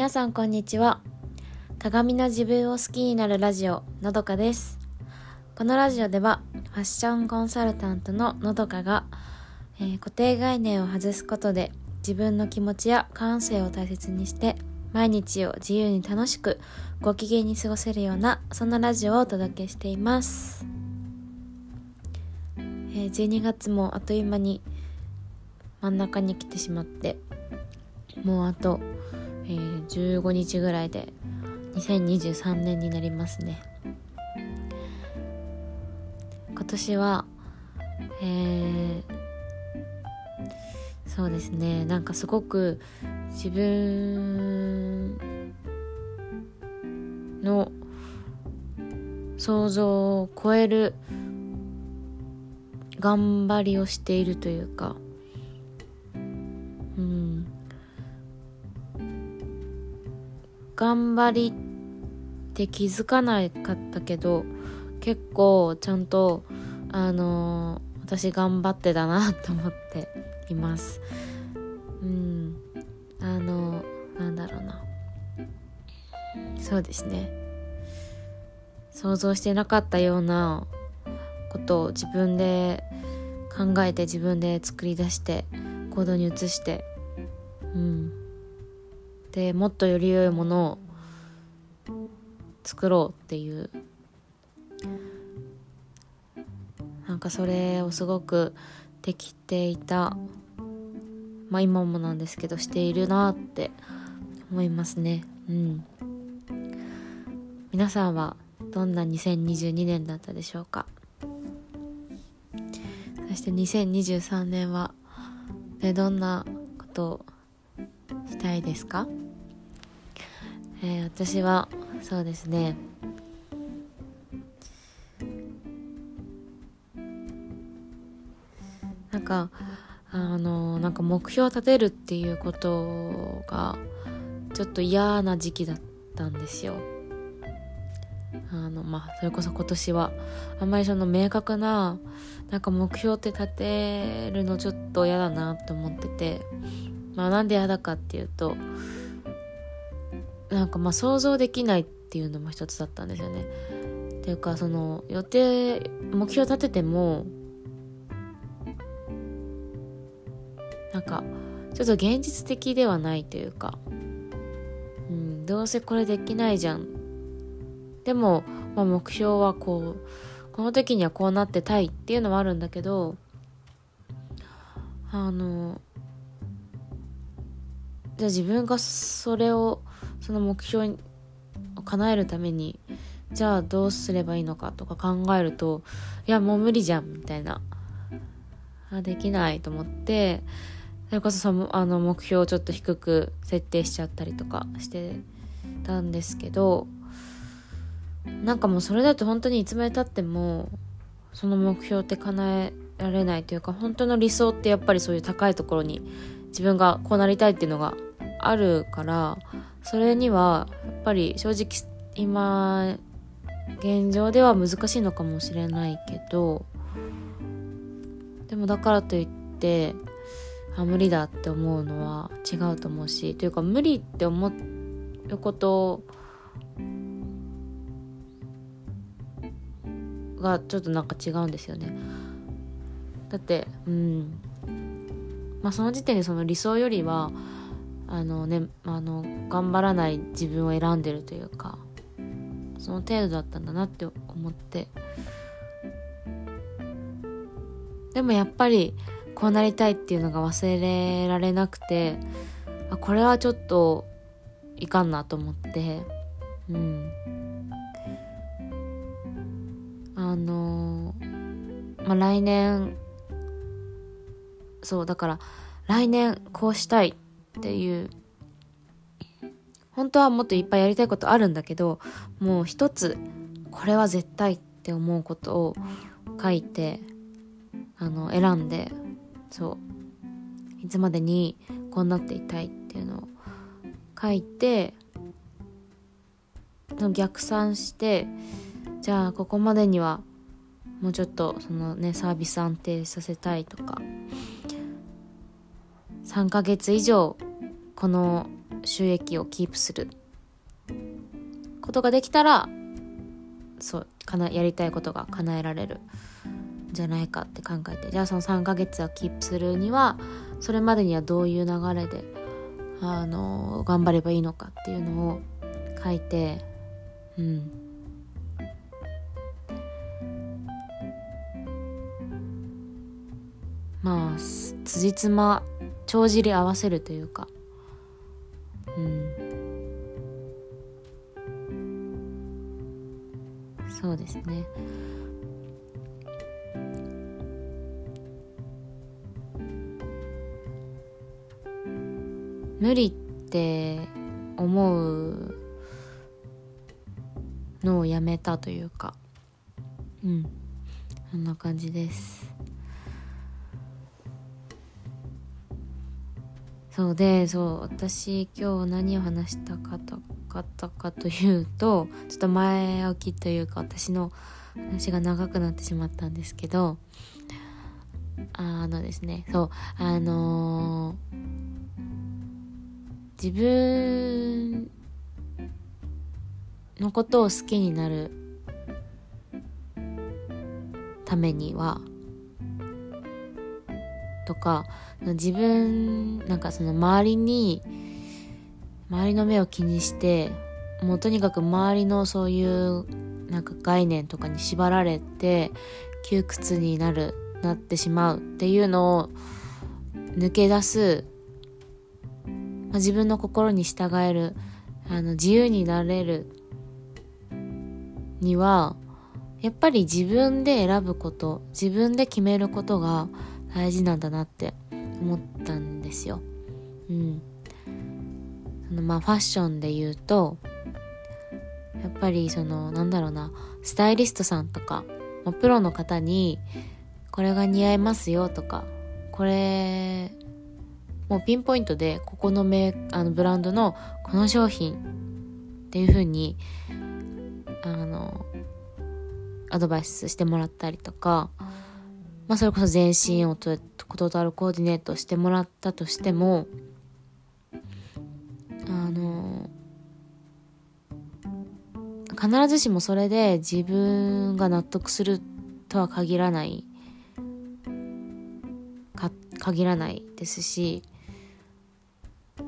皆さんこんにちは。鏡の自分を好きになるラジオのどかです。このラジオではファッションコンサルタントののどかが、えー、固定概念を外すことで自分の気持ちや感性を大切にして毎日を自由に楽しくご機嫌に過ごせるようなそんなラジオをお届けしています、えー、12月もあっという間に真ん中に来てしまってもうあと、えー、15日ぐらいで2023年になりますね。今年はえー、そうですね。なんかすごく自分の想像を超える頑張りをしているというか頑張りって気づかなかったけど結構ちゃんとあのー、私頑張ってだなと思っています。うん。あのー、なんだろうな。そうですね。想像してなかったようなことを自分で考えて自分で作り出して行動に移してうん。でもっとより良いものを作ろうっていう。なんかそれをすごくできていた。まあ今もなんですけどしているなって思いますね。うん。皆さんはどんな2022年だったでしょうか。そして2023年はでどんなことをしたいですか、えー、私はそうですね。なんかあのなんか目標を立てるっていうことがちょっと嫌な時期だったんですよ。あのまあそれこそ今年はあんまりその明確ななんか目標って立てるのちょっと嫌だなと思ってて。まあなんで嫌だかっていうとなんかまあ想像できないっていうのも一つだったんですよね。っていうかその予定目標立ててもなんかちょっと現実的ではないというか、うん、どうせこれできないじゃんでも、まあ、目標はこうこの時にはこうなってたいっていうのはあるんだけどあのじゃあ自分がそれをその目標を叶えるためにじゃあどうすればいいのかとか考えるといやもう無理じゃんみたいな。あできないと思ってそれこそそのあの目標をちょっと低く設定しちゃったりとかしてたんですけどなんかもうそれだと本当にいつまでたってもその目標って叶えられないというか本当の理想ってやっぱりそういう高いところに自分がこうなりたいっていうのがあるからそれにはやっぱり正直今現状では難しいのかもしれないけどでもだからといってあ無理だって思うのは違うと思うしというか無理って思うことがちょっとなんか違うんですよね。だってうん。まあその時点でその理想よりはあのねあの頑張らない自分を選んでるというかその程度だったんだなって思って。でもやっぱりこうなりたいっていうのが忘れられなくてあこれはちょっといかんなと思って。うん。あのまあ来年そうだから来年こうしたいっていう。本当はもっといっぱいやりたいことあるんだけどもう一つこれは絶対って思うことを書いてあの選んでそう。いつまでにこうなっていたいっていうのを書いて逆算してじゃあここまでにはもうちょっとそのねサービス安定させたいとか3ヶ月以上この収益をキープすることができたらそうかなやりたいことが叶えられるんじゃないかって考えて。じゃあその3ヶ月はキープするにはそれまでにはどういう流れであの頑張ればいいのかっていうのを書いてうん。まあ辻褄帳尻合わせるというか。うん。そうですね。無理って思うのをやめたというか。うん。そんな感じです。そうでそう私今日何を話したかったかというとちょっと前置きというか私の話が長くなってしまったんですけどあのですねそうあのー、自分のことを好きになるためにはとか自分なんかその周りに周りの目を気にしてもうとにかく周りのそういうなんか概念とかに縛られて窮屈になるなってしまうっていうのを抜け出す、まあ、自分の心に従えるあの自由になれるにはやっぱり自分で選ぶこと自分で決めることが大事なんだなって思ったんですよ。うん。そのまあファッションで言うと、やっぱりそのなんだろうな、スタイリストさんとか、まあ、プロの方に、これが似合いますよとか、これ、もうピンポイントでここのメあのブランドのこの商品っていう風にあのアドバイスしてもらったりとかまあ、それこそ全身をトータルコーディネートしてもらったとしてもあの必ずしもそれで自分が納得するとは限らないか限らないですしあ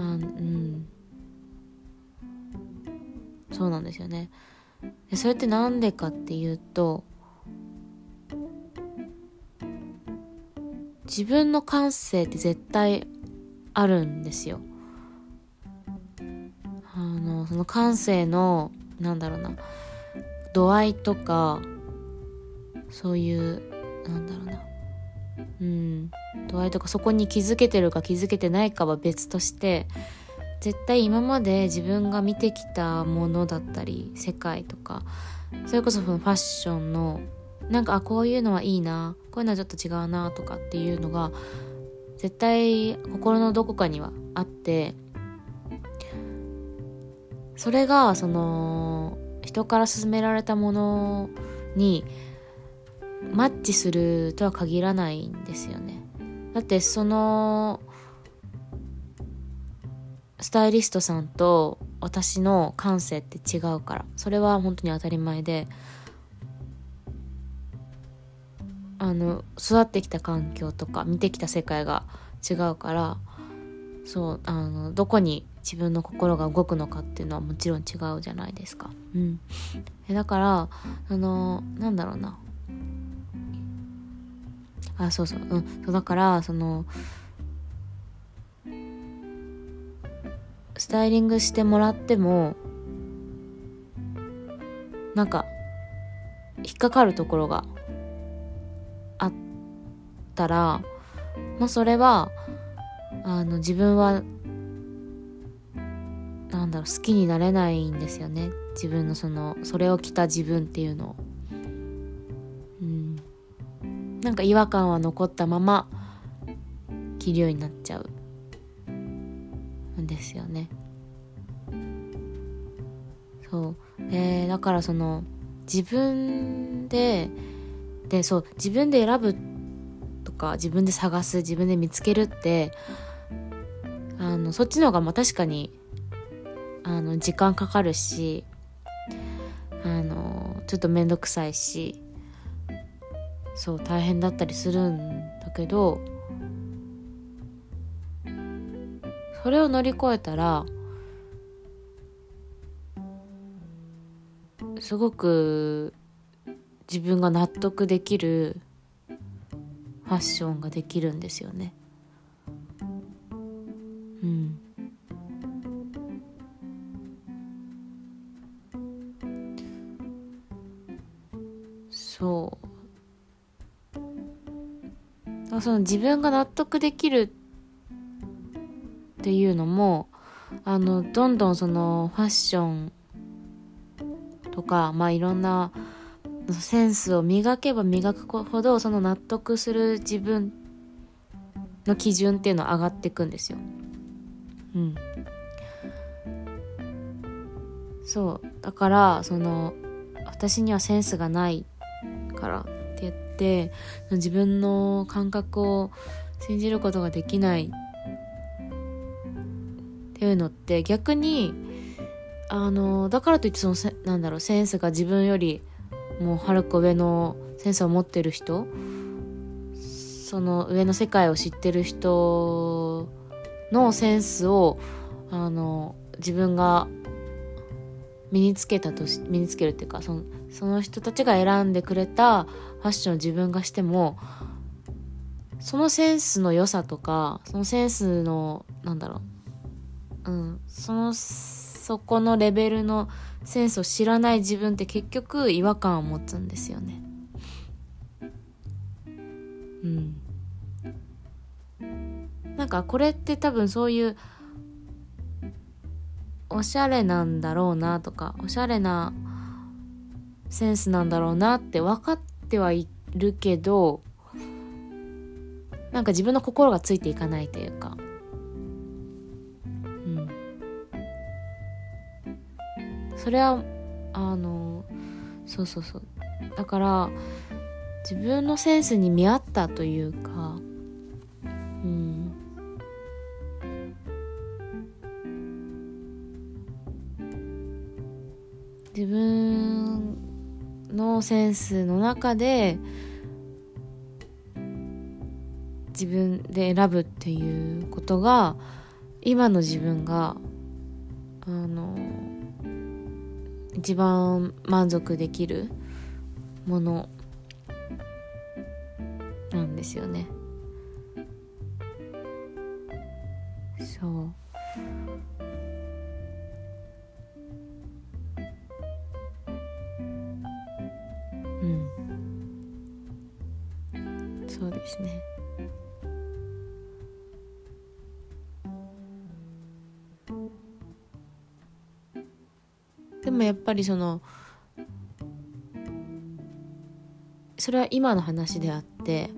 うん。そうなんですよね。それってなんでかっていうと自分の感性って絶対あるんですよ。あのその感性のなんだろうな度合いとかそういうなんだろうなうん度合いとかそこに気づけてるか気づけてないかは別として絶対今まで自分が見てきたものだったり世界とかそれこそそのファッションのなんかあこういうのはいいなこういうのはちょっと違うなとかっていうのが絶対心のどこかにはあってそれがその人から勧められたものにマッチするとは限らないんですよね。だってそのスタイリストさんと私の感性って違うからそれは本当に当たり前であの育ってきた環境とか見てきた世界が違うからそうあのどこに自分の心が動くのかっていうのはもちろん違うじゃないですか。うん、だからあのなんだろうな。あそうそう。うん。そうだからそのスタイリングしてもらってもなんか引っかかるところがったらもうそれはあの自分はなんだろう好きになれないんですよね。自分のそのそれを着た自分っていうのを。うん。なんか違和感は残ったまま着るようになっちゃう。んですよね。そう。えー、だからその自分ででそう自分で選ぶか自分で探す自分で見つけるってあのそっちの方がまあ確かにあの時間かかるしあのちょっと面倒くさいしそう大変だったりするんだけどそれを乗り越えたらすごく自分が納得できるファッションができるんですよね。うん。そうその自分が納得できるっていうのもあのどんどんそのファッションとかまあいろんなセンスを磨けば磨くほどその納得する自分の基準っていうのは上がっていくんですよ。うん。そうだからその私にはセンスがないからって言って自分の感覚を信じることができないっていうのって逆にあのだからといってそのなんだろうセンスが自分よりもうはるか上のセンスを持ってる人その上の世界を知ってる人のセンスをあの自分が身につけたとし身につけるっていうかそのその人たちが選んでくれたファッションを自分がしてもそのセンスの良さとかそのセンスのなんだろううんそのそこのレベルのセンスを知らない自分って結局違和感を持つんですよね。うん。なんかこれって多分そういうおしゃれなんだろうなとかおしゃれなセンスなんだろうなって分かってはいるけどなんか自分の心がついていかないというかそれはあのそうそうそう。だから自分のセンスに見合ったというかうん。自分のセンスの中で自分で選ぶっていうことが今の自分があの一番満足できるものなんですよね。そう。そうですね。もやっぱりそのそれは今の話であって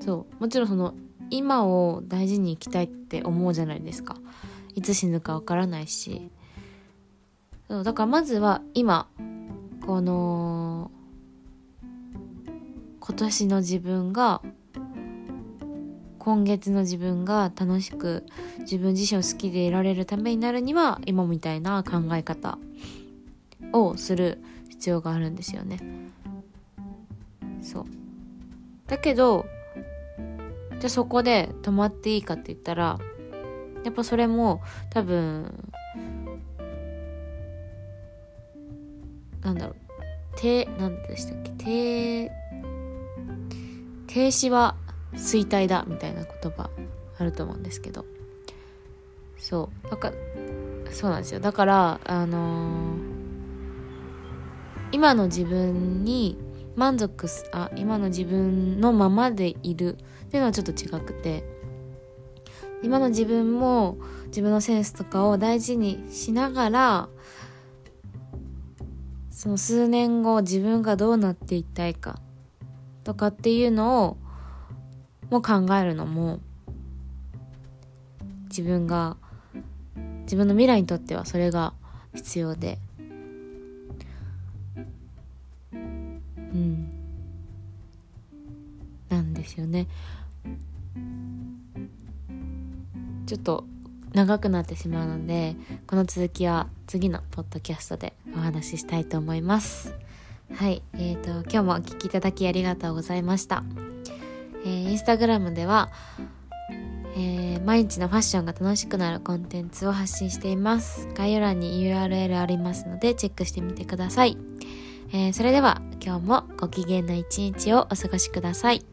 そうもちろんその今を大事に生きたいって思うじゃないですか。いつ死ぬかわからないし。そうだからまずは今この今年の自分が今月の自分が楽しく自分自身を好きでいられるためになるには今みたいな考え方をする必要があるんですよね。そうだけどじゃあそこで止まっていいかって言ったらやっぱそれも多分なんだろう低なんでしたっけ低停止は衰退だみたいな言葉あると思うんですけど。そう。だからそうなんですよ。だからあのー、今の自分に満足すあ今の自分のままでいるっていうのはちょっと違くて。今の自分も自分のセンスとかを大事にしながらその数年後自分がどうなっていきたいかとかっていうのをも考えるのも自分が自分の未来にとってはそれが必要で。うん。なんですよね。ちょっと長くなってしまうのでこの続きは次のポッドキャストでお話ししたいと思います。はい。えーと今日もお聴きいただきありがとうございました。えー、インスタグラムでは、えー、毎日のファッションが楽しくなるコンテンツを発信しています。概要欄に URL ありますのでチェックしてみてください、えー、それでは今日もご機嫌な一日をお過ごしください。